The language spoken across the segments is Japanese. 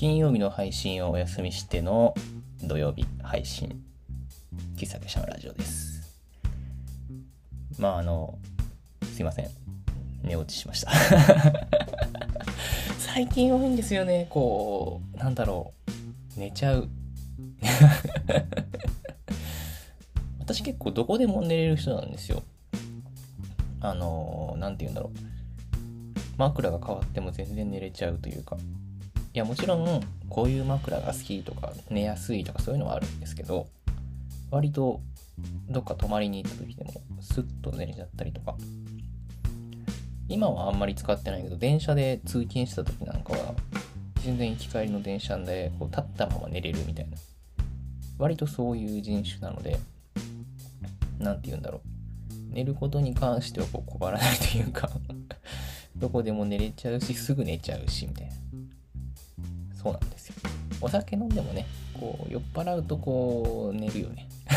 金曜日の配信をお休みしての土曜日配信、喫茶店のラジオです。まああの、すいません。寝落ちしました 最近多いんですよね。こう、なんだろう。寝ちゃう。私結構どこでも寝れる人なんですよ。あの、なんて言うんだろう。枕が変わっても全然寝れちゃうというか。いや、もちろん、こういう枕が好きとか、寝やすいとかそういうのはあるんですけど、割と、どっか泊まりに行った時でも、スッと寝れちゃったりとか。今はあんまり使ってないけど、電車で通勤した時なんかは、全然行き帰りの電車で、こう立ったまま寝れるみたいな。割とそういう人種なので、何て言うんだろう。寝ることに関してはこう困らないというか どこでも寝れちゃうし、すぐ寝ちゃうし、みたいな。そうなんですよ。お酒飲んでもね、こう、酔っ払うとこう、寝るよね。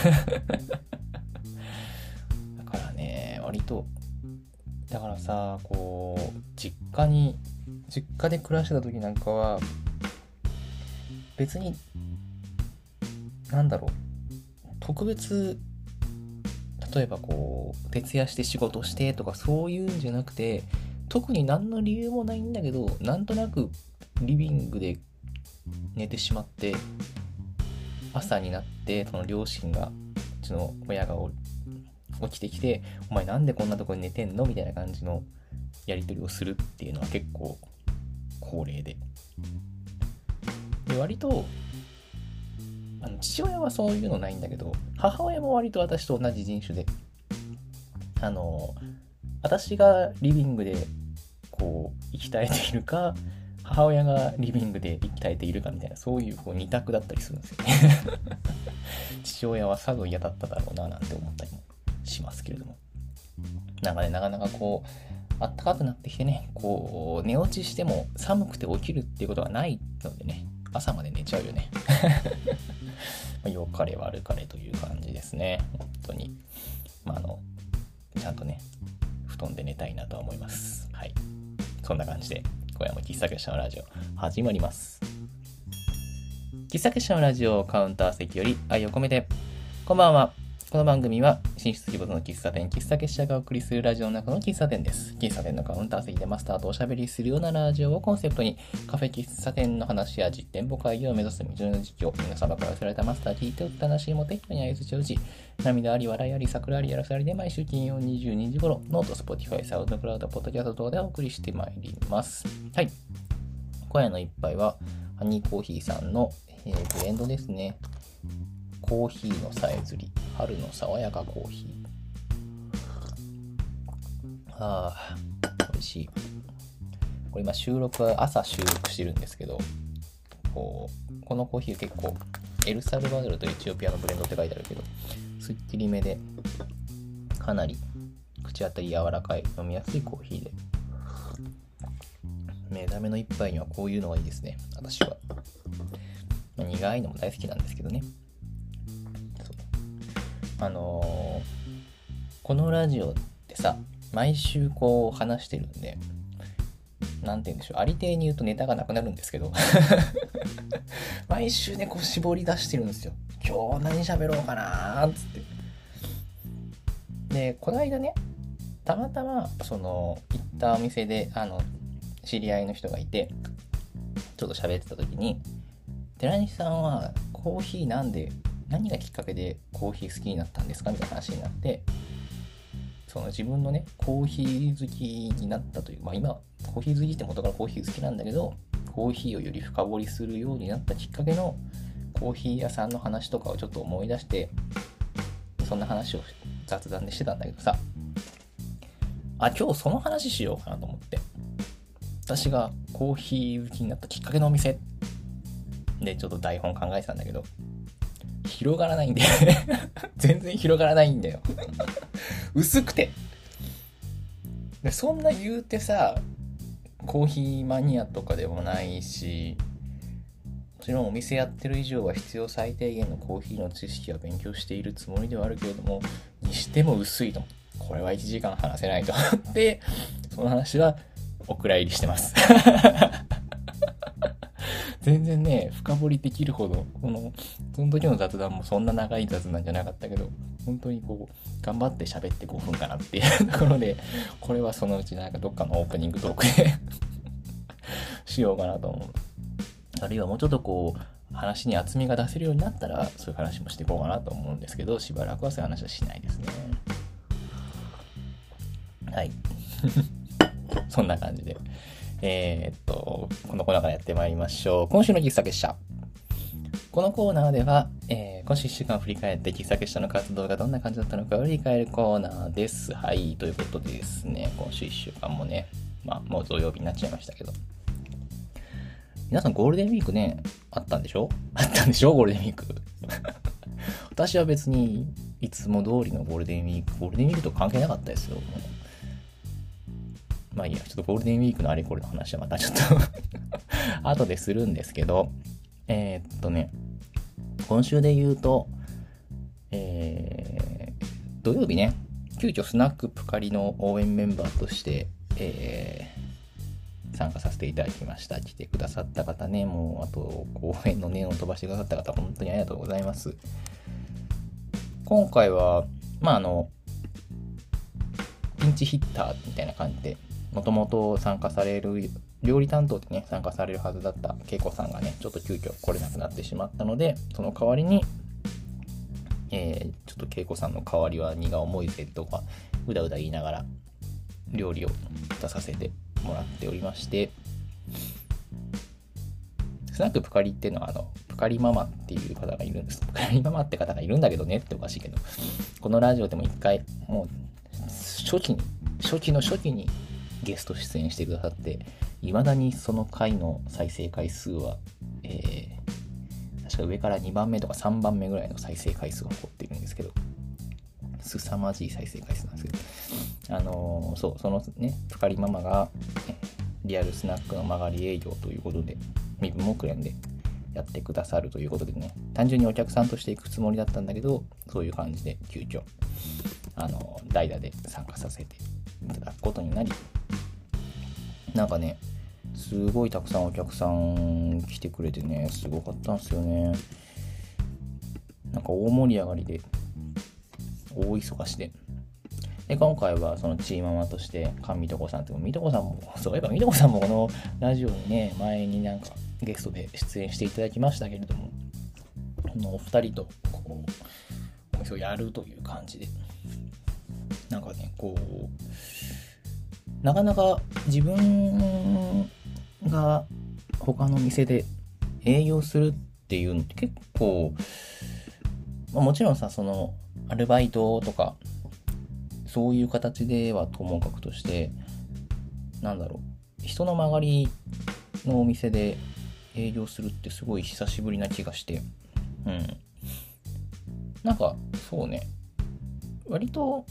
だからね、割と、だからさ、こう、実家に、実家で暮らしてた時なんかは、別に、なんだろう、特別、例えばこう、徹夜して仕事してとかそういうんじゃなくて、特に何の理由もないんだけど、なんとなくリビングで寝てしまって朝になってその両親がうちの親が起きてきて「お前なんでこんなとこに寝てんの?」みたいな感じのやり取りをするっていうのは結構恒例で。で割とあの父親はそういうのないんだけど母親も割と私と同じ人種であの私がリビングでこう行き絶えているか母親がリビングで鍛えているかみたいな、そういうこう二択だったりするんですよね 父親はさぞ嫌だっただろうななんて思ったりもしますけれども。なんかね、なかなかこう、あったかくなってきてね、こう、寝落ちしても寒くて起きるっていうことがないのでね、朝まで寝ちゃうよね。良かれ悪かれという感じですね。本当に。まあ、あの、ちゃんとね、布団で寝たいなとは思います。はい。そんな感じで、今夜も喫茶結社のラジオ始まります。喫茶結社のラジオカウンター席より愛を込めて、こんばんは。この番組は、進出規模の喫茶店、喫茶結社がお送りするラジオの中の喫茶店です。喫茶店のカウンター席でマスターとおしゃべりするようなラジオをコンセプトに、カフェ喫茶店の話や実店舗会議を目指す道の実況、皆様から寄せられたマスター聞いておった話も適当に操ちうち、涙あり、笑いあり、桜あり、やらさりで毎週金曜22時頃、ノート、スポティファイ、サウンドクラウド、ポッドキャスト等でお送りしてまいります。はい。今夜の一杯は、ハニーコーヒーさんの、えー、ブレンドですね。コーヒーのさえずり。春の爽やかコーヒー。ああ、美味しい。これ今収録は朝収録してるんですけど、こう、このコーヒー結構、エルサルバドルとエチオピアのブレンドって書いてあるけど、すっきりめで、かなり口当たり柔らかい、飲みやすいコーヒーで、目覚めの一杯にはこういうのがいいですね、私は。まあ、苦いのも大好きなんですけどね。あの、このラジオってさ、毎週こう話してるんで、なんて言うんでしょう、ありていに言うとネタがなくなるんですけど、毎週ね、こう絞り出してるんですよ。今日何喋ろうかなっつって。で、この間ね、たまたま、その、行ったお店で、あの、知り合いの人がいて、ちょっと喋ってた時に、寺西さんはコーヒーなんで何がきっかけでコーヒー好きになったんですか？みたいな話になってその自分のねコーヒー好きになったというまあ今コーヒー好きって元からコーヒー好きなんだけどコーヒーをより深掘りするようになったきっかけのコーヒー屋さんの話とかをちょっと思い出してそんな話を雑談でしてたんだけどさ。あ今日その話しようかなと思って。私がコーヒー好きになったきっかけのお店でちょっと台本考えてたんだけど広がらないんだよね 全然広がらないんだよ薄くて。でそんな言うてさ、コーヒーマニアとかでもないし、もちろんお店やってる以上は必要最低限のコーヒーの知識は勉強しているつもりではあるけれども、にしても薄いと。これは1時間話せないと思って、その話はお蔵入りしてます全然ね、深掘りできるほど、この、その時の雑談もそんな長い雑談じゃなかったけど、本当にこう、頑張って喋って5分かなっていうところで、これはそのうちなんかどっかのオープニングトークで しようかなと思う。あるいはもうちょっとこう、話に厚みが出せるようになったら、そういう話もしていこうかなと思うんですけど、しばらくはそういう話はしないですね。はい。そんな感じで。えー、っと、このコーナーからやってまいりましょう。今週の喫茶結社。このコーナーでは、えー、今週1週間振り返って喫茶結社の活動がどんな感じだったのかを振り返るコーナーです。はい。ということでですね、今週1週間もね、まあ、もう土曜日になっちゃいましたけど。皆さんゴールデンウィークね、あったんでしょ？あったんでしょ？ゴールデンウィーク。私は別にいつも通りのゴールデンウィーク、ゴールデンウィークと関係なかったですよ。まあいいや、ちょっとゴールデンウィークのあれこれの話はまたちょっと 後でするんですけど、えー、っとね、今週で言うと、えー、土曜日ね、急遽スナックプカリの応援メンバーとして、えー、参加させていただきました。来てくださった方ね、もう、あと、応援の念を飛ばしてくださった方、本当にありがとうございます。今回は、まあ、あの、ピンチヒッターみたいな感じで、もともと参加される、料理担当でね、参加されるはずだった恵子さんがね、ちょっと急遽来れなくなってしまったので、その代わりに、えー、ちょっと恵子さんの代わりは荷が重いぜとか、うだうだ言いながら、料理を出させてもらっておりまして、スナックプカリっていうのは、あの、プカリママっていう方がいるんです。プカリママって方がいるんだけどねっておかしいけど、このラジオでも一回、もう、初期に、初期の初期にゲスト出演してくださって、いまだにその回の再生回数は、えー、確か上から2番目とか3番目ぐらいの再生回数を誇っているんですけど、凄まじい再生回数なんですけど、あのー、そう、そのね、ぷかりママが、リアルスナックの曲がり営業ということで、身分もくれんでやってくださるということでね、単純にお客さんとして行くつもりだったんだけど、そういう感じで急遽、あの、代打で参加させていただくことになり、なんかね、すごいたくさんお客さん来てくれてね、すごかったんですよね。なんか大盛り上がりで、大忙しで。で、今回はそのチーママとして、かみとこさんって、みとこさんも、そういえばみとこさんもこのラジオにね、前になんかゲストで出演していただきましたけれども、このお二人と、こう、お店をやるという感じで、なんかね、こう、なかなか自分が他の店で営業するっていうのって結構、まあ、もちろんさ、その、アルバイトとか、そういう形ではともかくとして、なんだろう、人の曲がりのお店で営業するってすごい久しぶりな気がして、うん。なんか、そうね、割と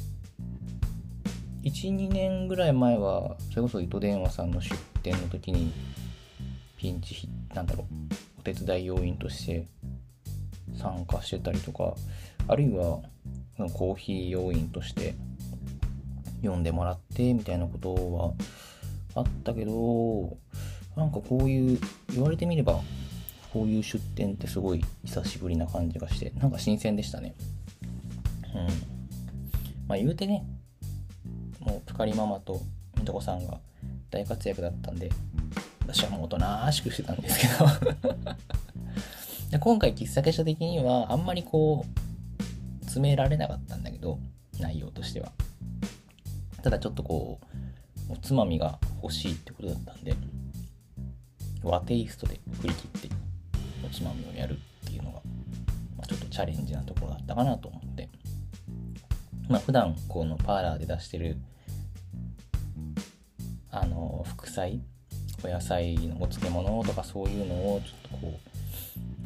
1、2年ぐらい前は、それこそ糸電話さんの出店の時に、ピンチヒなんだろう、お手伝い要員として参加してたりとか、あるいは、コーヒー要員として読んでもらってみたいなことはあったけど、なんかこういう、言われてみれば、こういう出店ってすごい久しぶりな感じがして、なんか新鮮でしたね。うん。まあ言うてね、もうぷかりママとみとこさんが大活躍だったんで私はもうおとなしくしてたんですけど。で今回喫茶結社的にはあんまりこう詰められなかったんだけど内容としては。ただちょっとこうおつまみが欲しいってことだったんで和テイストで振り切っておつまみをやるっていうのが、まあ、ちょっとチャレンジなところだったかなと思って。まあ普段このパーラーで出してるあの副菜お野菜のお漬物とかそういうのをちょっとこ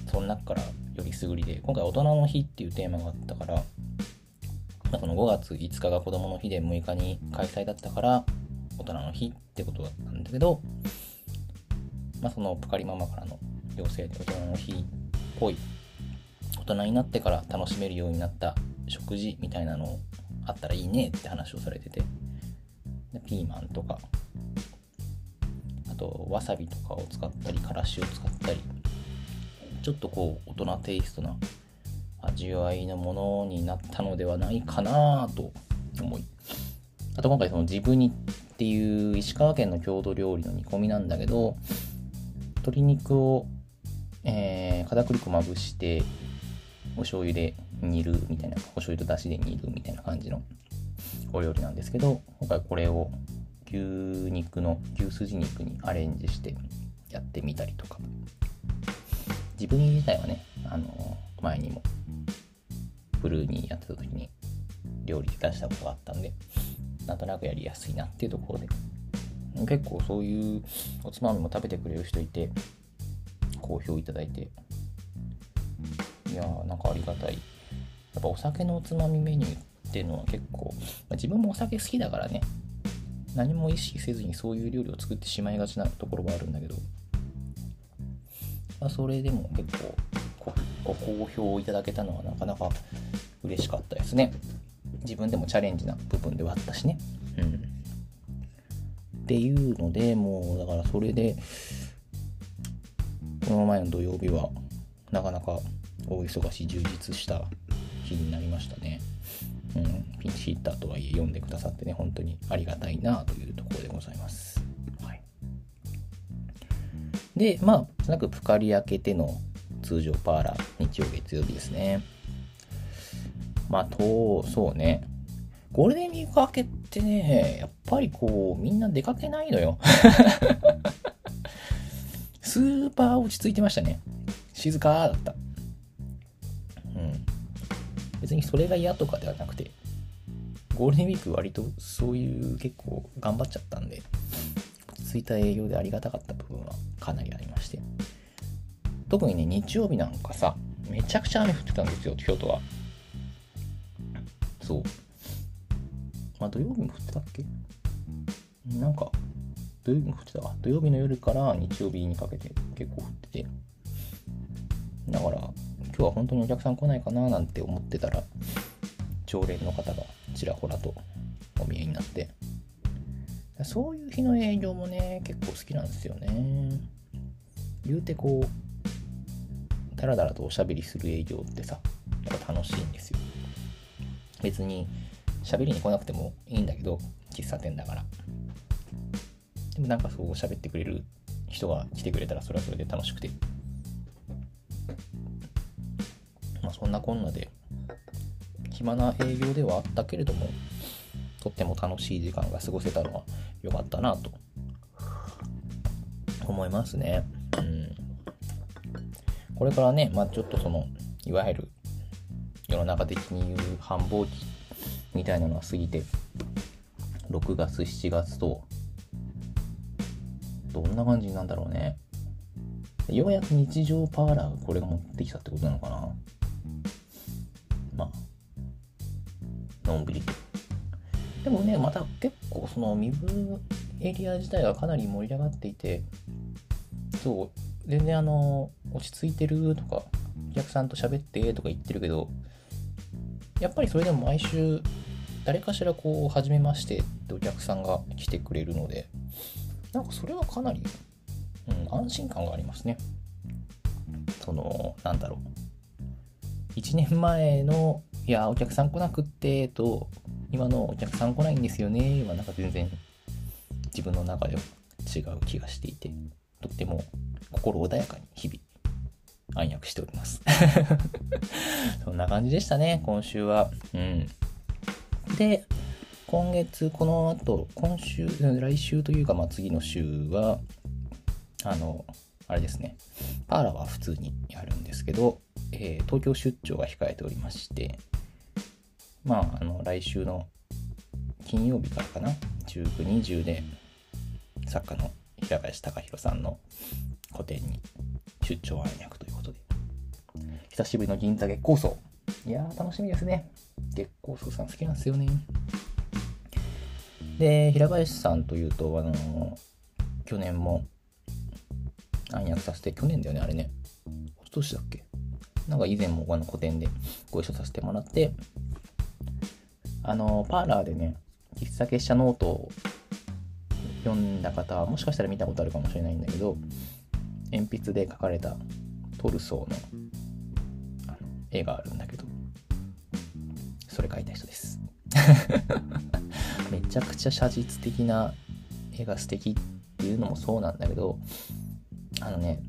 うその中からよりすぐりで今回大人の日っていうテーマがあったから、まあ、その5月5日が子供の日で6日に開催だったから大人の日ってことだったんだけど、まあ、そのプカリママからの要請で大人の日っぽい大人になってから楽しめるようになった食事みたいなのあったらいいねって話をされててピーマンとかとわさびとかを使ったりからしを使ったりちょっとこう大人テイストな味わいのものになったのではないかなと思い。あと今回そのジブニっていう石川県の郷土料理の煮込みなんだけど鶏肉を、えー、片栗粉まぶしてお醤油で煮るみたいなお醤油とだしで煮るみたいな感じのお料理なんですけど今回これを牛肉の牛すじ肉にアレンジしてやってみたりとか。自分自体はねあの前にもブルーにやってた時に料理出したことがあったんでなんとなくやりやすいなっていうところで。結構そういうおつまみも食べてくれる人いて好評いただいて。いやーなんかありがたい。やっぱお酒のおつまみメニューっていうのは結構、まあ、自分もお酒好きだからね何も意識せずにそういう料理を作ってしまいがちなところはあるんだけど、まあ、それでも結構ご好評をいただけたのはなかなか嬉しかったですね。自分でもチャレンジな部分ではあったしね。うん。っていうのでもうだからそれでこの前の土曜日はなかなか大忙し充実した日になりましたね。うん、ピンチヒッターとはいえ読んでくださってね、本当にありがたいなというところでございます。はい、で、まあ、なくプカリ開けての通常パーラー、日曜月曜日ですね。まあ、と、そうね。ゴールデンウィーク明けってね、やっぱりこう、みんな出かけないのよ。スーパー落ち着いてましたね。静かだった。別にそれが嫌とかではなくて、ゴールデンウィーク割とそういう結構頑張っちゃったんで、落ち着いた営業でありがたかった部分はかなりありまして。特にね、日曜日なんかさ、めちゃくちゃ雨降ってたんですよ、京都は。そう。まあ土曜日も降ってたっけ？なんか、土曜日も降ってたわ。土曜日の夜から日曜日にかけて結構降ってて。だから、今日は本当にお客さん来ないかななんて思ってたら、常連の方がちらほらとお見えになって、そういう日の営業もね、結構好きなんですよね。言うてこう、だらだらとおしゃべりする営業ってさ、やっぱ楽しいんですよ。別に喋りに来なくてもいいんだけど、喫茶店だから。でもなんかそう喋ってくれる人が来てくれたらそれはそれで楽しくてまあ、そんなこんなで暇な営業ではあったけれどもとっても楽しい時間が過ごせたのは良かったなと思いますね。うん。これからね、まあちょっとその、いわゆる世の中的に言う繁忙期みたいなのは過ぎて、6月、7月と、どんな感じなんだろうね。ようやく日常パーラーがこれが持ってきたってことなのかな。のんびり。でもね、また結構その身分エリア自体はかなり盛り上がっていて、そう、全然あの、落ち着いてるとか、お客さんと喋ってとか言ってるけど、やっぱりそれでも毎週、誰かしらこう、初めましてってお客さんが来てくれるので、なんかそれはかなり、うん、安心感がありますね。その、なんだろう。1年前の、いや、お客さん来なくって、と、今のお客さん来ないんですよね、はなんか全然自分の中では違う気がしていて、とっても心穏やかに日々暗躍しております。そんな感じでしたね、今週は。うん。で、今月、この後、今週、来週というか、まあ、次の週は、あの、あれですね、パーラは普通にやるんですけど、えー、東京出張が控えておりまして、まあ、あの、来週の金曜日からかな、19、20で、作家の平林隆弘さんの個展に出張案役ということで、久しぶりの銀座月光荘。いやー、楽しみですね。月光荘さん好きなんですよね。で、平林さんというと、あの去年も暗躍させて、去年だよね、あれね。おととしだっけなんか以前もあの個展でご一緒させてもらって、あの、パーラーでね、喫茶結社ノートを読んだ方はもしかしたら見たことあるかもしれないんだけど、鉛筆で書かれたトルソーのあの絵があるんだけどそれ描いた人です。めちゃくちゃ写実的な絵が素敵っていうのもそうなんだけどあのね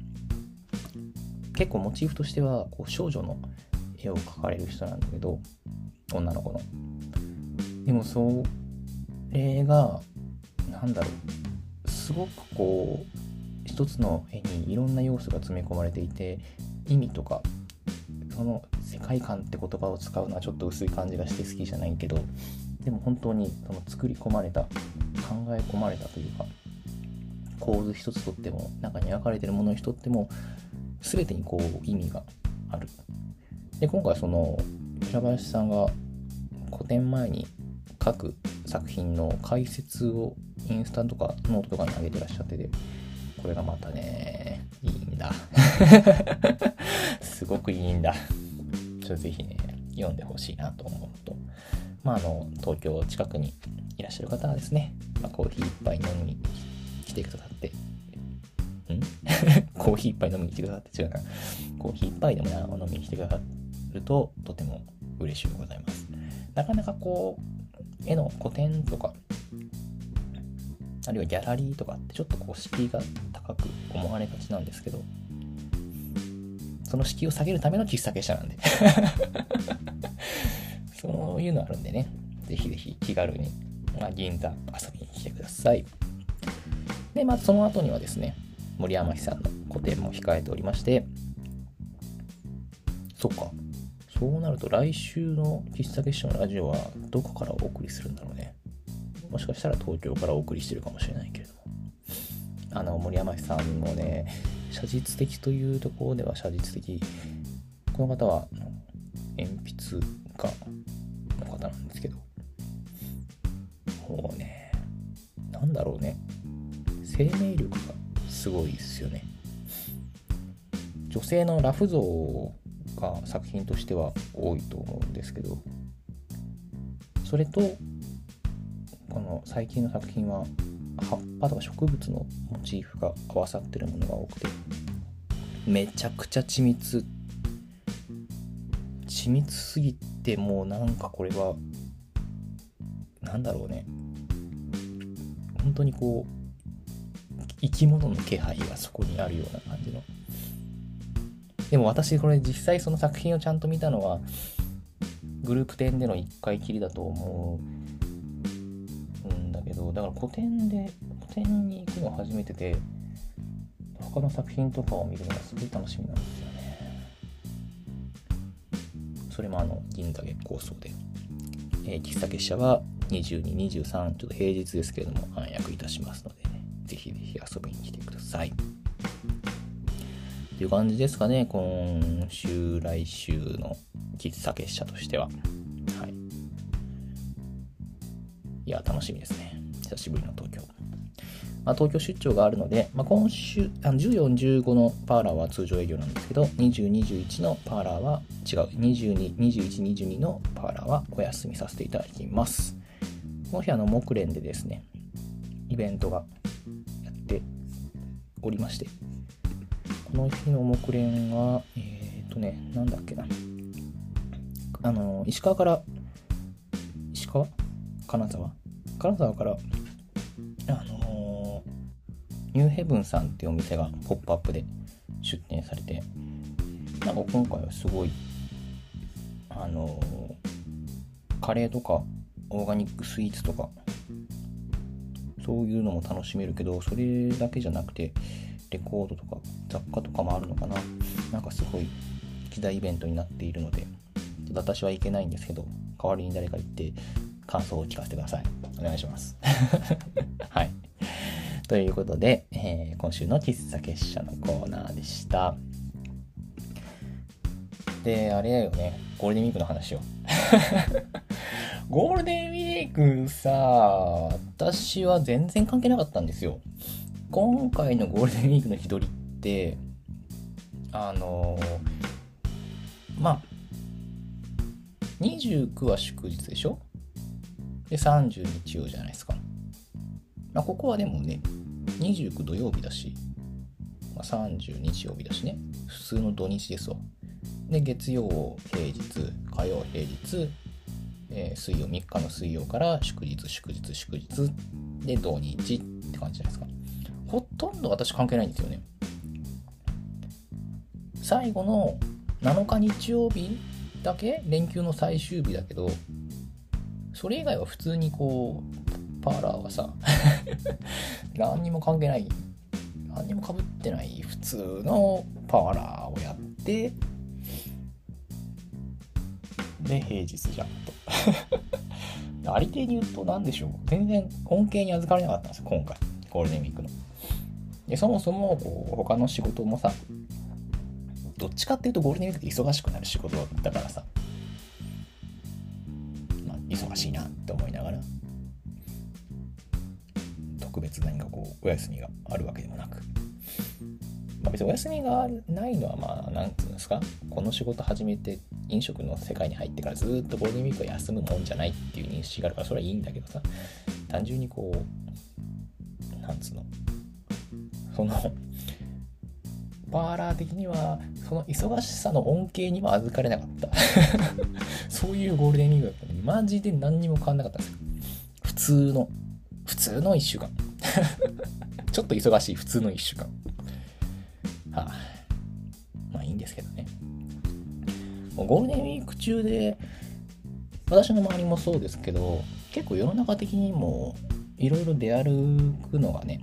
結構モチーフとしてはこう少女の絵を描かれる人なんだけど女の子の。でもそれがなんだろう。すごくこう一つの絵にいろんな要素が詰め込まれていて意味とかその世界観って言葉を使うのはちょっと薄い感じがして好きじゃないけどでも本当にその作り込まれた考え込まれたというか構図一つとっても中に描かれてるもの一つとっても全てにこう意味がある。で今回その平林さんが個展前に各作品の解説をインスタとかノートとかに上げてらっしゃっててこれがまたねいいんだ。すごくいいんだ。ちょっとぜひね読んでほしいなと思うと。まああの東京近くにいらっしゃる方はですね、まあ、コーヒー一杯飲みに来てくださって。ん？コーヒー一杯飲みに来てくださって違うな。コーヒー一杯でも飲みに来てくださるととても嬉しいでございます。なかなかこう絵の古典とかあるいはギャラリーとかってちょっとこう敷居が高く思われがちなんですけどその敷居を下げるための喫茶結社なんで。そういうのあるんでね。ぜひぜひ気軽に、まあ、銀座遊びに来てください。でまあその後にはですね森山さんの個展も控えておりましてそっか。そうなると来週の喫茶結社のラジオはどこからお送りするんだろうね。もしかしたら東京からお送りしてるかもしれないけれども。あの森山さんもね写実的というところでは写実的。この方は鉛筆家の方なんですけど。もうねなんだろうね。生命力がすごいですよね。女性のラフ像が作品としては多いと思うんですけどそれとこの最近の作品は葉っぱとか植物のモチーフが合わさってるものが多くてめちゃくちゃ緻密。緻密すぎてもうなんかこれはなんだろうね。本当にこう生き物の気配がそこにあるような感じの。でも私これ実際その作品をちゃんと見たのはグループ展での1回きりだと思うんだけどだから個展で個展に行くの初めてで他の作品とかを見るのがすごい楽しみなんですよね。それもあの銀座月光荘で、えー、喫茶結社は2223ちょっと平日ですけれども暗躍いたしますのでねぜひぜひ遊びに来てください。っていう感じですかね今週来週の喫茶結社としては。はい。いや楽しみですね。久しぶりの東京。まあ、東京出張があるので、まあ、今週、あの14、15のパーラーは通常営業なんですけど、20、21のパーラーは違う、22、21、22のパーラーはお休みさせていただきます。この日、あの、木蓮でですね、イベントがやっておりまして、この日の木蓮は、えっ、ー、とね、なんだっけな、あの、石川から、石川？金沢？金沢からあのニューヘブンさんっていうお店がポップアップで出店されてなんか今回はすごいあのカレーとかオーガニックスイーツとかそういうのも楽しめるけどそれだけじゃなくてレコードとか雑貨とかもあるのかななんかすごい一大イベントになっているのでちょっと私は行けないんですけど代わりに誰か行って感想を聞かせてくださいお願いします はいということで、えー、今週の喫茶結社のコーナーでした。で、あれだよね、ゴールデンウィークの話を。ゴールデンウィークさ、私は全然関係なかったんですよ。今回のゴールデンウィークの日取りって、あの、まあ、29は祝日でしょ？で、30日曜じゃないですか。まあ、ここはでもね、29土曜日だし、まあ、30日曜日だしね。普通の土日ですわ。で、月曜平日、火曜平日、えー、水曜、3日の水曜から祝日、祝日、祝日、で、土日って感じじゃないですか。ほとんど私関係ないんですよね。最後の7日日曜日だけ連休の最終日だけど、それ以外は普通にこう、パーラーはさ、何にも関係ない、何にもかぶってない普通のパーラーをやって、で、平日じゃんと。ありていに言うと何でしょう。全然恩恵に預かれなかったんですよ、今回。ゴールデンウィークの。で、そもそも、こう、他の仕事もさ、どっちかっていうとゴールデンウィークって忙しくなる仕事だからさ、まあ、忙しいなって思いながら、特別何かこう、お休みがあるわけでもなく、まあ、別にお休みがないのは、まあ、なんつうんですか、この仕事始めて、飲食の世界に入ってからずっとゴールデンウィークは休むもんじゃないっていう認識があるから、それはいいんだけどさ、単純にこう、なんつうの、その、パーラー的には、その忙しさの恩恵にも預かれなかった。そういうゴールデンウィークだったのに、マジで何にも変わんなかったんですよ。普通の、普通の1週間。ちょっと忙しい普通の1週間。はあ、まあいいんですけどね。ゴールデンウィーク中で、私の周りもそうですけど、結構世の中的にもいろいろ出歩くのがね、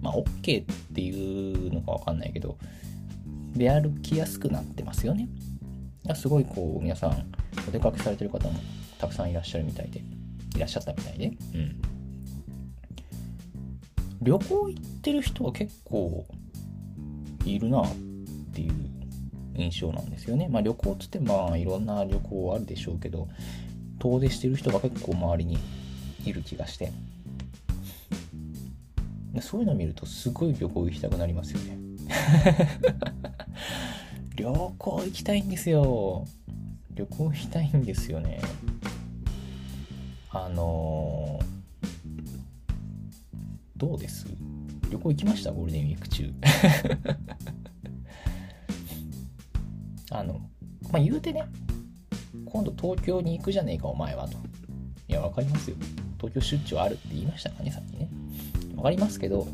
まあ OK っていうのかわかんないけど、出歩きやすくなってますよね。すごいこう皆さんお出かけされてる方もたくさんいらっしゃるみたいで、いらっしゃったみたいで、うん。旅行行ってる人は結構いるなっていう印象なんですよね。まあ旅行っつってまあいろんな旅行あるでしょうけど、遠出してる人が結構周りにいる気がして。そういうの見るとすごい旅行行きたくなりますよね。旅行行きたいんですよ。旅行行きたいんですよね。あのー、どうです？旅行行きました？ゴールデンウィーク中。あの、まあ、言うてね、今度東京に行くじゃねえか、お前はと。いや、わかりますよ。東京出張あるって言いましたかね、さっきね。わかりますけど、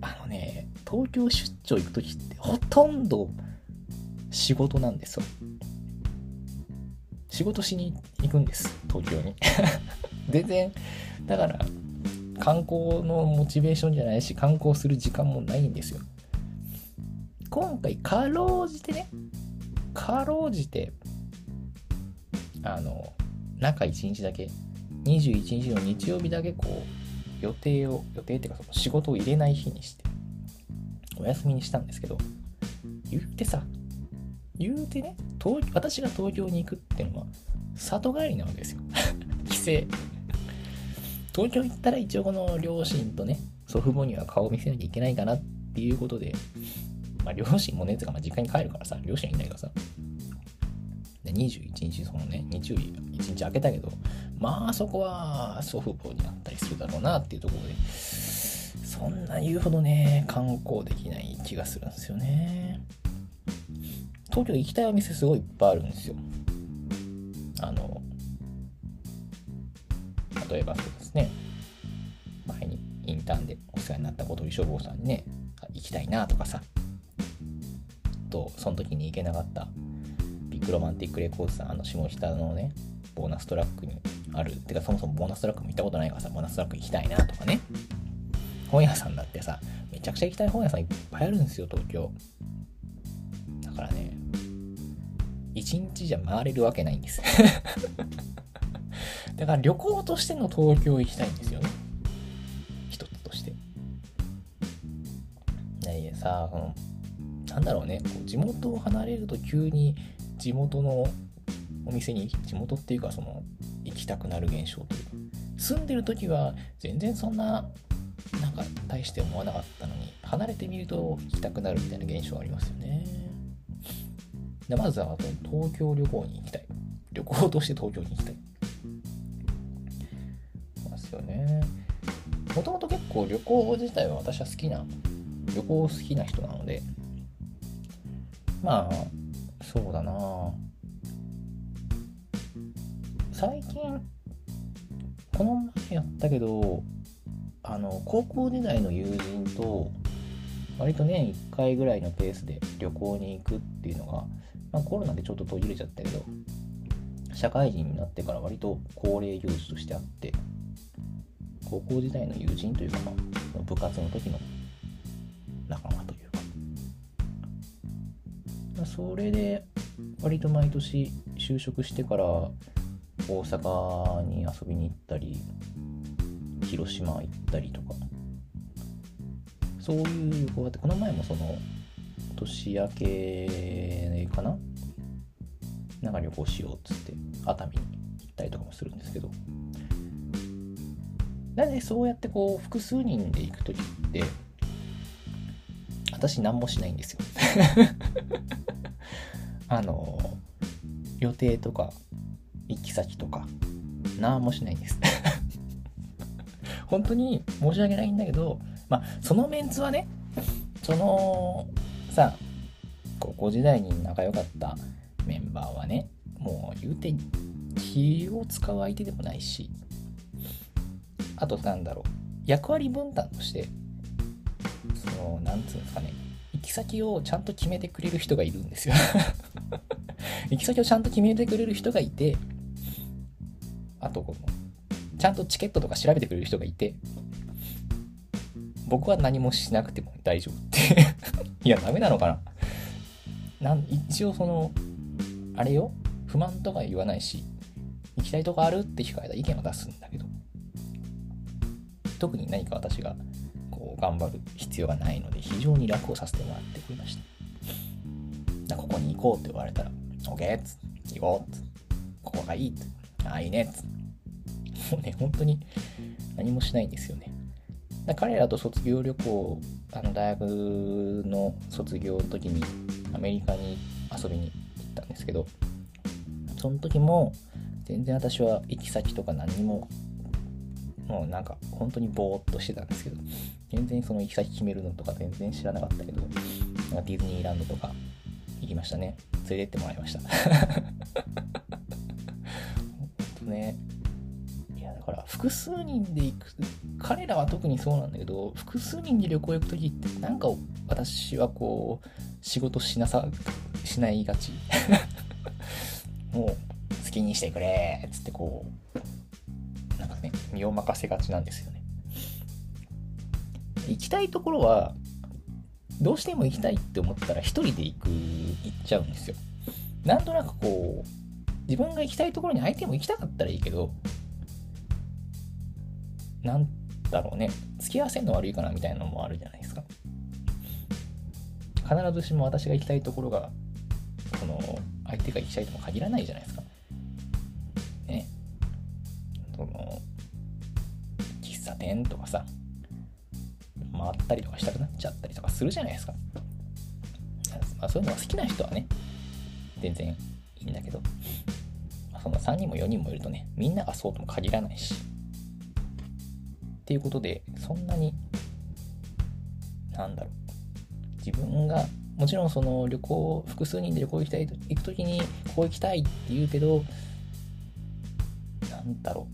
あのね、東京出張行くときってほとんど仕事なんですよ。仕事しに行くんです、東京に。全然、だから、観光のモチベーションじゃないし、観光する時間もないんですよ。今回、かろうじてね、かろうじて、あの、中1日だけ、21日の日曜日だけこう、予定を、予定っていうかその仕事を入れない日にして、お休みにしたんですけど、言ってさ、言うてね、東私が東京に行くっていうのは、里帰りなわけですよ。帰省。東京行ったら一応この両親とね、祖父母には顔を見せなきゃいけないかなっていうことで、まあ両親もね、つかまあ実家に帰るからさ、両親いないからさ、で21日そのね、日曜日1日空けたけど、まあそこは祖父母になったりするだろうなっていうところで、そんな言うほどね、観光できない気がするんですよね。東京行きたいお店すごいいっぱいあるんですよ。あの、例えばそうですね、前にインターンでお世話になった小鳥書房さんにね、行きたいなとかさ、と、その時に行けなかった Big Romantic Records さん、あの下北のね、 BONUS TRACK にある、てかそもそもボーナストラックも行ったことないからさ、ボーナストラック行きたいなとかね、本屋さんだってさ、めちゃくちゃ行きたい本屋さんいっぱいあるんですよ、東京。だからね、一日じゃ回れるわけないんです だから旅行としての東京行きたいんですよね。一つとして。ねさ、この、なんだろうね、こう地元を離れると急に地元のお店に、地元っていうかその、きたくなる現象というか、住んでる時は全然そんななんか大して思わなかったのに離れてみると行きたくなるみたいな現象ありますよね。でまずは東京旅行に行きたい。旅行として東京に行きたい。ますよね。もともと結構旅行自体は私は好きな旅行好きな人なのでまあそうだな。最近この前やったけどあの高校時代の友人と割と年1回ぐらいのペースで旅行に行くっていうのが、まあ、コロナでちょっと途切れちゃったけど社会人になってから割と恒例行事としてあって高校時代の友人というか、まあ、部活の時の仲間というか、まあ、それで割と毎年就職してから大阪に遊びに行ったり広島行ったりとか。そういう旅行があってこの前もその年明けかな？なんか旅行しようっつって熱海に行ったりとかもするんですけど。なぜそうやってこう複数人で行く時って私何もしないんですよ。あの予定とか行き先とか。何もしないです。本当に申し訳ないんだけどまあそのメンツはねそのさ高校時代に仲良かったメンバーはねもう言うて気を使う相手でもないしあとなんだろう役割分担としてそのなんつうんですかね行き先をちゃんと決めてくれる人がいるんですよ。行き先をちゃんと決めてくれる人がいてとこのちゃんとチケットとか調べてくれる人がいて。僕は何もしなくても大丈夫って。いやダメなのかな。なん一応そのあれよ。不満とか言わないし行きたいとこあるって聞かれた意見を出すんだけど。特に何か私がこう頑張る必要がないので非常に楽をさせてもらっておりました。ここに行こうって言われたら OK っつ行こうっつここがいいっつあいいねっつもうね本当に何もしないんですよね。彼らと卒業旅行あの大学の卒業の時にアメリカに遊びに行ったんですけどその時も全然私は行き先とか何ももうなんか本当にぼーっとしてたんですけど全然その行き先決めるのとか全然知らなかったけどなんかディズニーランドとか行きましたね。連れてってもらいました。本当ね。から複数人で行く。彼らは特にそうなんだけど複数人で旅行行く時ってなんか私はこう仕事しなさしないがち。もう好きにしてくれっつってこうなんかね身を任せがちなんですよね。行きたいところはどうしても行きたいって思ったら一人で行く行っちゃうんですよ。なんとなくこう自分が行きたいところに相手も行きたかったらいいけどなんだろうね。付き合わせるの悪いかなみたいなのもあるじゃないですか。必ずしも私が行きたいところがこの相手が行きたいとも限らないじゃないですか。ね。その喫茶店とかさ回ったりとかしたくなっちゃったりとかするじゃないですか、まあ、そういうのが好きな人はね全然いいんだけど、そんな3人も4人もいるとねみんながそうとも限らないし。っていうことでそんなになんだろう。自分がもちろんその旅行複数人で旅行行きたい行く時にここ行きたいって言うけどなんだろ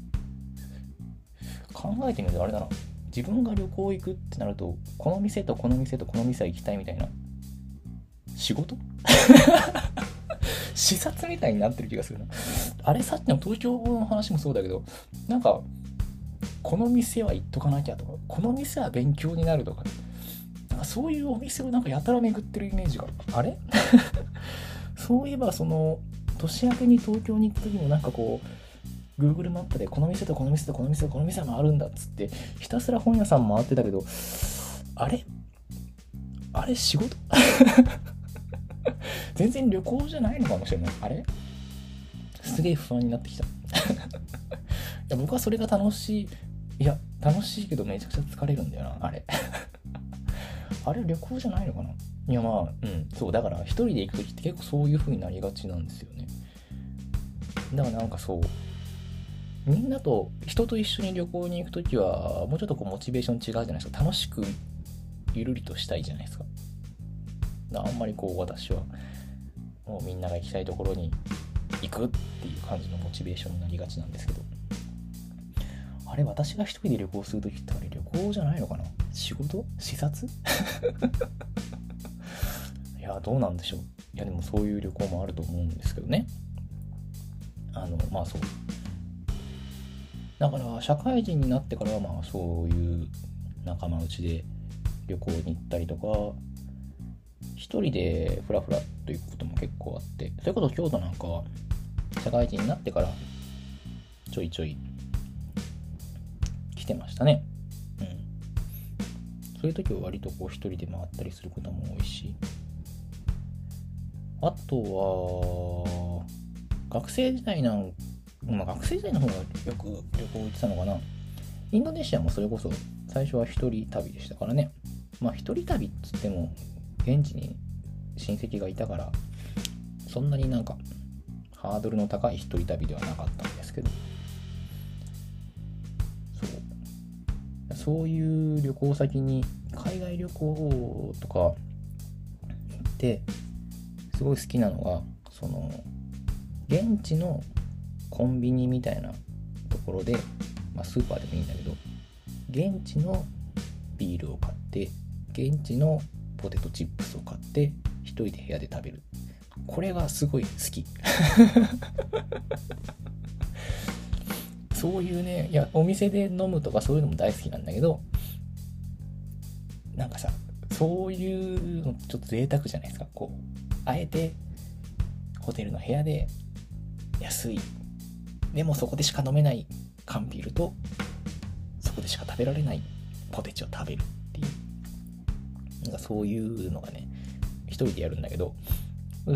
う。考えてみるとあれだな。自分が旅行行くってなるとこの店とこの店とこの店は行きたいみたいな。仕事？視察みたいになってる気がするな。あれさっきの東京の話もそうだけどなんかこの店は行っとかなきゃとかこの店は勉強になるとかなんかそういうお店をなんかやたら巡ってるイメージがあれ？そういえばその年明けに東京に行った時もなんかこう Google マップでこの店とこの店とこの店とこの店は回るんだっつってひたすら本屋さん回ってたけどあれ？あれ仕事？全然旅行じゃないのかもしれない。あれ？すげえ不安になってきた。いや僕はそれが楽しいや楽しいけどめちゃくちゃ疲れるんだよなあれ。あれ旅行じゃないのかな？いやまあうんそうだから一人で行く時って結構そういう風になりがちなんですよね。だからなんかそうみんなと人と一緒に旅行に行く時はもうちょっとこうモチベーション違うじゃないですか。楽しくゆるりとしたいじゃないですか。あんまりこう私はもうみんなが行きたいところに行くっていう感じのモチベーションになりがちなんですけど。あれ私が一人で旅行する時ってあれ旅行じゃないのかな？仕事？視察？いやどうなんでしょう。いやでもそういう旅行もあると思うんですけどね。あのまあそう。だから社会人になってからはまあそういう仲間内で旅行に行ったりとか一人でフラフラということも結構あって。それこそ京都なんかは社会人になってからちょいちょい来てましたね。うん。そういう時は割とこう一人で回ったりすることも多いし。あとは学生時代なんまあ、学生時代の方がよく旅行行ってたのかな。インドネシアもそれこそ最初は一人旅でしたからね。まあ一人旅っつっても現地に親戚がいたからそんなになんかハードルの高い一人旅ではなかったんですけど。そういう旅行先に海外旅行とか行ってすごい好きなのがその現地のコンビニみたいなところで、まあ、スーパーでもいいんだけど現地のビールを買って現地のポテトチップスを買って1人で部屋で食べる。これがすごい好き。そういうねいやお店で飲むとかそういうのも大好きなんだけどなんかさそういうのちょっと贅沢じゃないですか。こうあえてホテルの部屋で安い。でもそこでしか飲めない缶ビールとそこでしか食べられないポテチを食べるっていう。なんかそういうのがね一人でやるんだけど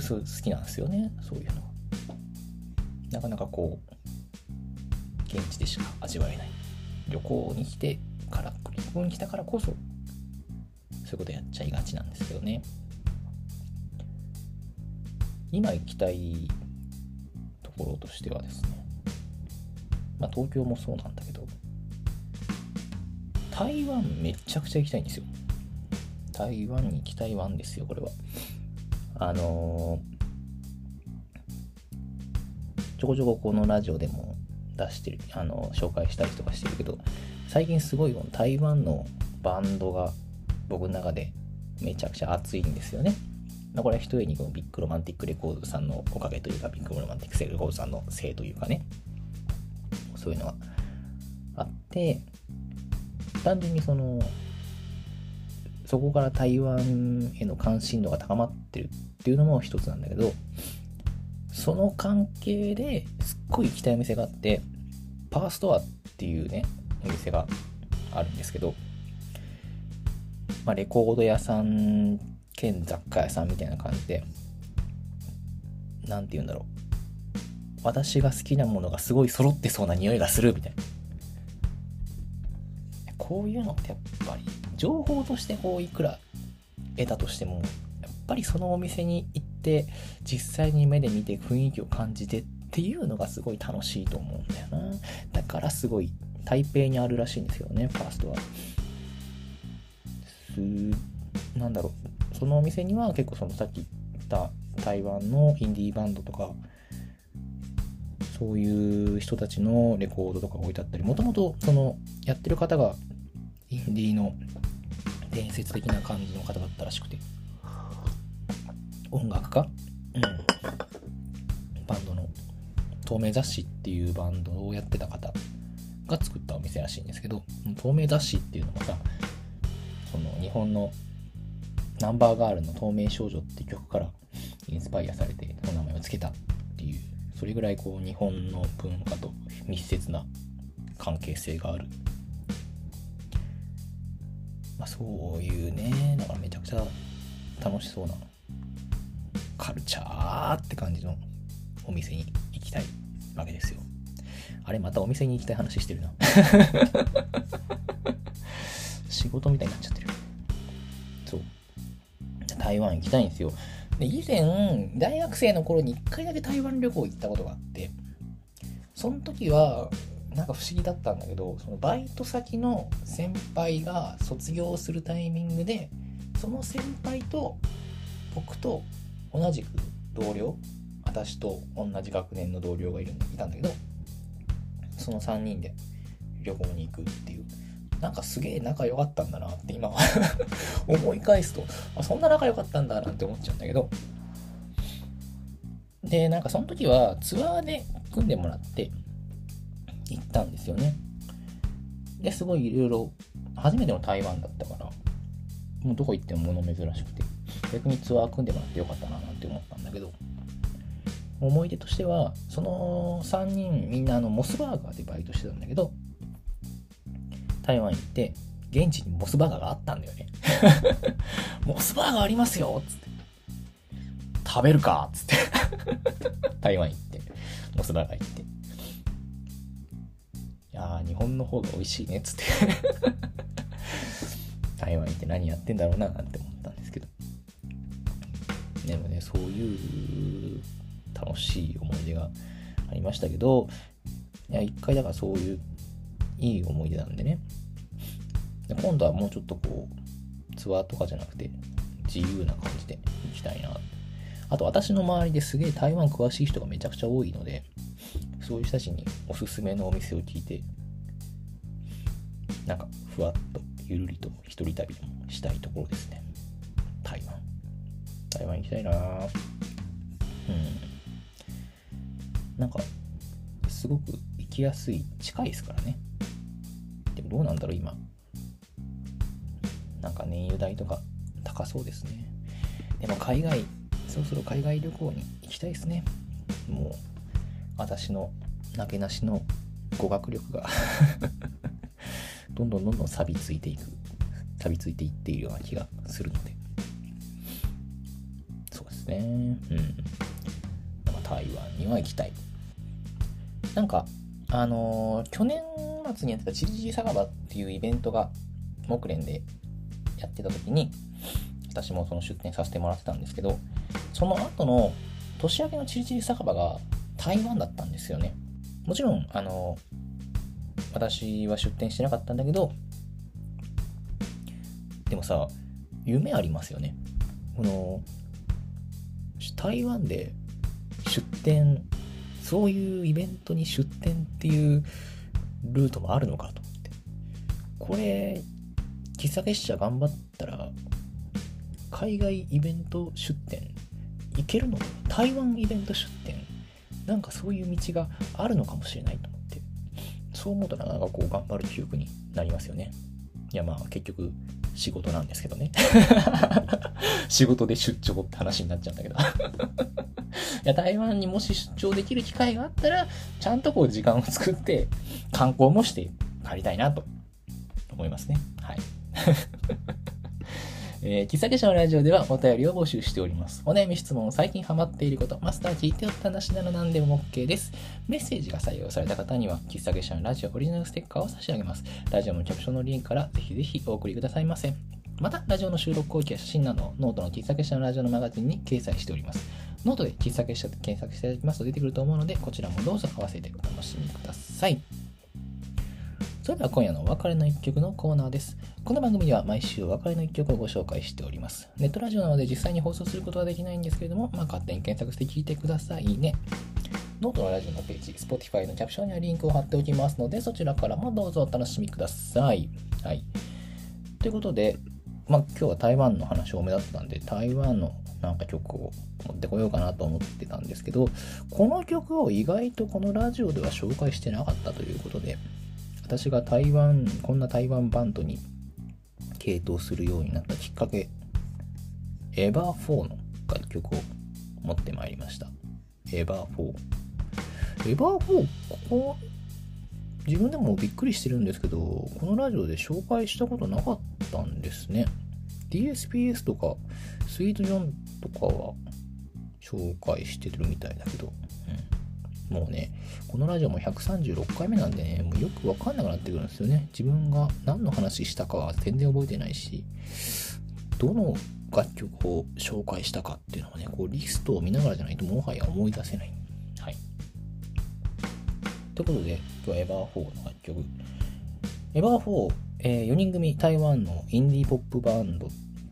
すごい好きなんですよねそういうの。はなかなかこう現地でしか味わえない旅行に来てから旅行に来たからこそそういうことやっちゃいがちなんですけどね今行きたいところとしてはですねまあ、東京もそうなんだけど、台湾めちゃくちゃ行きたいんですよ。台湾に行きたいワンですよ、これは。あのー、ちょこちょここのラジオでも出してる、あの、紹介したりとかしてるけど、最近すごい台湾のバンドが僕の中でめちゃくちゃ熱いんですよね。これは一重にこの Big Romantic Records さんのおかげというか、 Big Romantic Records さんのせいというかね、そういうのがあって単純にそのそこから台湾への関心度が高まってるっていうのも一つなんだけどその関係でごい行きたいお店があってパワーストアっていうねお店があるんですけど、まあ、レコード屋さん兼雑貨屋さんみたいな感じで何て言うんだろう私が好きなものがすごい揃ってそうな匂いがするみたいな。こういうのってやっぱり情報としてこういくら得たとしてもやっぱりそのお店に行って実際に目で見て雰囲気を感じてっっていうのがすごい楽しいと思うんだよな。だからすごい台北にあるらしいんですよねファーストは。すなんだろう。そのお店には結構そのさっき言った台湾のインディーバンドとかそういう人たちのレコードとか置いてあったり、もともとそのやってる方がインディーの伝説的な感じの方だったらしくて、音楽家？うん。透明雑誌っていうバンドをやってた方が作ったお店らしいんですけど、透明雑誌っていうのもさ、その日本のナンバーガールの透明少女っていう曲からインスパイアされて、その名前を付けたっていうそれぐらいこう日本の文化と密接な関係性がある、まあ、そういうねだからめちゃくちゃ楽しそうなカルチャーって感じのお店に行きたい。わけですよ。あれまたお店に行きたい話してるな。仕事みたいになっちゃってる。そう。台湾行きたいんですよ。で以前、大学生の頃に1回だけ台湾旅行行ったことがあって、その時は、なんか不思議だったんだけど、そのバイト先の先輩が卒業するタイミングで、その先輩と僕と同じく同僚私と同じ学年の同僚がいるいたんだけどその3人で旅行に行くっていう。なんかすげえ仲良かったんだなって今は 思い返すとあそんな仲良かったんだなって思っちゃうんだけど。でなんかその時はツアーで組んでもらって行ったんですよね。ですごいいろいろ初めての台湾だったからもうどこ行っても物珍しくて逆にツアー組んでもらってよかったななんて思ったんだけど。思い出としてはその3人みんなあのモスバーガーでバイトしてたんだけど台湾行って現地にモスバーガーがあったんだよね。モスバーガーありますよっつって。食べるかっつって。台湾行ってモスバーガー行って。いやー日本の方が美味しいねっつって。台湾行って何やってんだろうななんて思ったんですけど。でもねそういう楽しい思い出がありましたけどいや一回だからそういういい思い出なんでね。で今度はもうちょっとこうツアーとかじゃなくて自由な感じで行きたいな。あと私の周りですげえ台湾詳しい人がめちゃくちゃ多いのでそういう人たちにおすすめのお店を聞いてなんかふわっとゆるりと一人旅もしたいところですね。台湾。台湾行きたいな。うん。なんかすごく行きやすい近いですからね。でもどうなんだろう今。なんか燃油代とか高そうですね。でも海外そろそろ海外旅行に行きたいですね。もう私のなけなしの語学力が。どんどんどんどん錆びついていく。錆びついていっているような気がするので。そうですね。うん。台湾には行きたい。なんかあのー、去年末にやってたチリチリ酒場っていうイベントが木蓮でやってた時に私もその出店させてもらってたんですけどその後の年明けのチリチリ酒場が台湾だったんですよね。もちろんあの私は出店してなかったんだけどでもさ夢ありますよね。この台湾で出店そういうイベントに出店っていうルートもあるのかと思って。これ喫茶結社頑張ったら海外イベント出店行けるの台湾イベント出店。なんかそういう道があるのかもしれないと思って。そう思うとなかなかこう頑張る記憶になりますよね。いやまあ結局仕事なんですけどね。仕事で出張って話になっちゃうんだけど。いや台湾にもし出張できる機会があったらちゃんとこう時間を作って観光もして帰りたいなと思いますねはい えー、喫茶結社のラジオではお便りを募集しております。お悩み質問、最近ハマっていること、マスター聞いておった話なら何でも OK です。メッセージが採用された方には、喫茶結社のラジオオリジナルステッカーを差し上げます。ラジオのキャプションのリンクからぜひぜひお送りくださいませ。また、ラジオの収録後記や写真など、ノートの喫茶結社のラジオのマガジンに掲載しております。ノートで喫茶結社で検索していただきますと出てくると思うので、こちらもどうぞ合わせてお楽しみください。それでは今夜のお別れの一曲のコーナーです。この番組では毎週お別れの一曲をご紹介しております。ネットラジオなので実際に放送することはできないんですけれども、まあ、勝手に検索して聞いてくださいね。ノートのラジオのページ、Spotify のキャプションにはリンクを貼っておきますので、そちらからもどうぞお楽しみください。はい。ということで、まあ、今日は台湾の話多めだったんで、台湾のなんか曲を持ってこようかなと思ってたんですけど、この曲を意外とこのラジオでは紹介してなかったということで、私が台湾、こんな台湾バンドに傾倒するようになったきっかけ、エヴァー4の楽曲を持ってまいりました。エヴァー4。エヴァー4、ここ、自分でもびっくりしてるんですけど、このラジオで紹介したことなかったんですね。DSPS とか、スイートジョンとかは紹介してるみたいだけど、もうね、このラジオも136回目なんでね、もうよくわかんなくなってくるんですよね。自分が何の話したかは全然覚えてないし、どの楽曲を紹介したかっていうのはね、こうリストを見ながらじゃないともはや思い出せない。はい。ということで、今日はエヴァー4の楽曲。エヴァー4、えー、4人組台湾のインディーポップバンドっ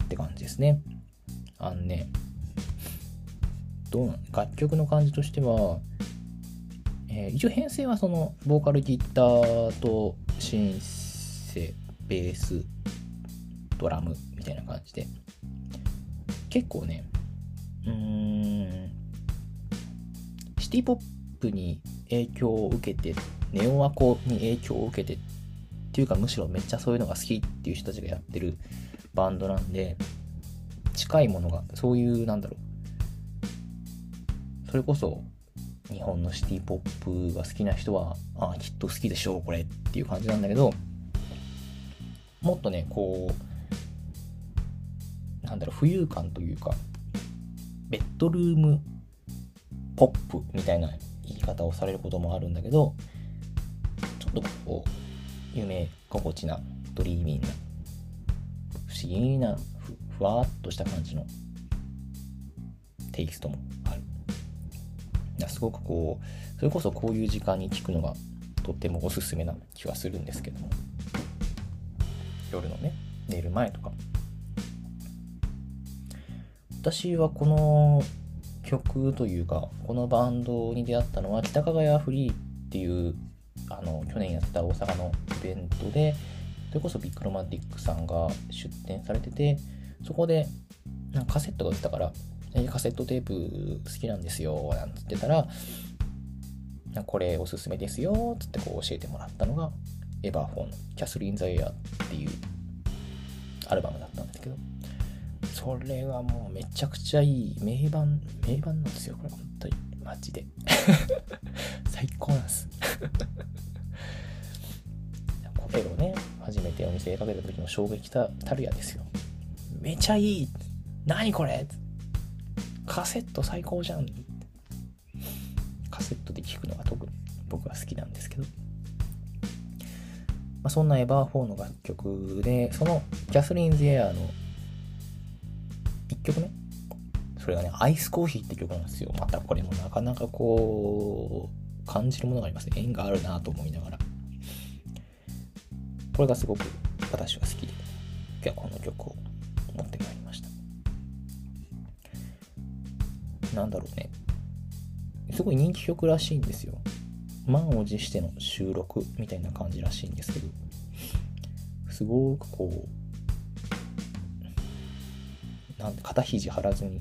て感じですね。あのね、楽曲の感じとしては、えー、一応編成はそのボーカルギターとシンセベースドラムみたいな感じで結構ねうんシティポップに影響を受けてネオアコに影響を受けてっていうかむしろめっちゃそういうのが好きっていう人たちがやってるバンドなんで近いものがそういうなんだろうそれこそ日本のシティポップが好きな人はああきっと好きでしょうこれっていう感じなんだけどもっとねこうなんだろう浮遊感というかベッドルームポップみたいな言い方をされることもあるんだけどちょっとこう夢心地なドリーミーな不思議なふわっとした感じのテイストもすごくこうそれこそこういう時間に聞くのがとってもおすすめな気はするんですけども。夜のね寝る前とか。私はこの曲というかこのバンドに出会ったのは北かがやフリーっていうあの去年やってた大阪のイベントでそれこそビッグロマンティックさんが出展されててそこでなんかカセットが売ってたからカセットテープ好きなんですよなんつってたらこれおすすめですよつってこう教えてもらったのがエバーフォンキャスリン・ザ・エアっていうアルバムだったんですけどそれはもうめちゃくちゃいい名盤名盤なんですよこれ本当に。マジで。最高なんです。これをね初めてお店でかけた時の衝撃たたるやですよ。めちゃいい。何これカセット最高じゃん。カセットで聴くのが特に僕は好きなんですけど、まあ、そんなエバー4の楽曲でそのキャスリン・ズ・エアーの1曲目それがねアイスコーヒーって曲なんですよ。またこれもなかなかこう感じるものがありますね。縁があるなと思いながら。これがすごく私は好きで今日はこの曲を持ってまいりましたなんだろうね。すごい人気曲らしいんですよ。満を持しての収録みたいな感じらしいんですけど。すごくこうなん肩肘張らずに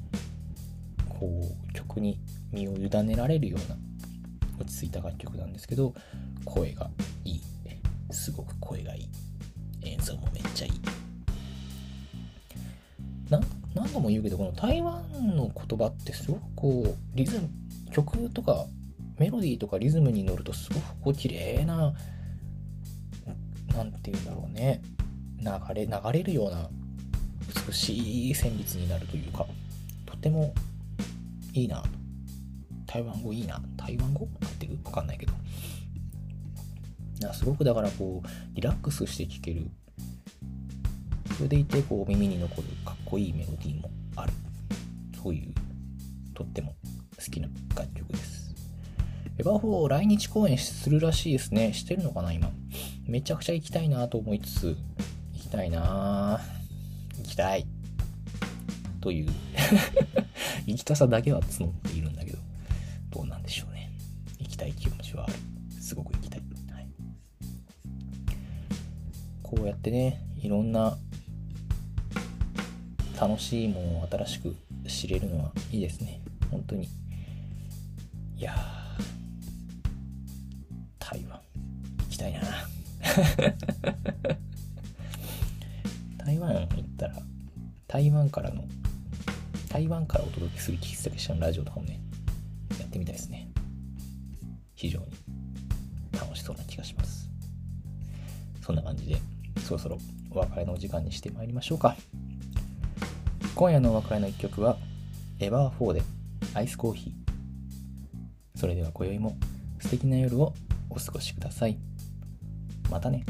こう曲に身を委ねられるような落ち着いた楽曲なんですけど声がいい。すごく声がいい。演奏もめっちゃいい。何度も言うけどこの台湾の言葉ってすごくこうリズム曲とかメロディーとかリズムに乗るとすごくこう綺麗な何て言うんだろうね。流れ流れるような美しい旋律になるというかとてもいいな。台湾語？いいな台湾語ってる？わかんないけど。すごくだからこうリラックスして聴ける。それでいてこう耳に残る。こいいメロディーもある。そういうとっても好きな楽曲です。エヴァ4来日公演するらしいですね。してるのかな今。めちゃくちゃ行きたいなと思いつつ行きたいな。行きたい。という。行きたさだけは募っているんだけど。どうなんでしょうね。行きたい気持ちはあるすごく行きたい、はい、こうやってねいろんな楽しいものを新しく知れるのはいいですね。本当に。いや台湾。行きたいな。台湾行ったら台湾からの台湾からお届けする喫茶店のラジオとかもねやってみたいですね。非常に。楽しそうな気がします。そんな感じでそろそろお別れのお時間にしてまいりましょうか。今夜のお別れの一曲はエバー4でアイスコーヒー。それでは今宵も素敵な夜をお過ごしください。またね。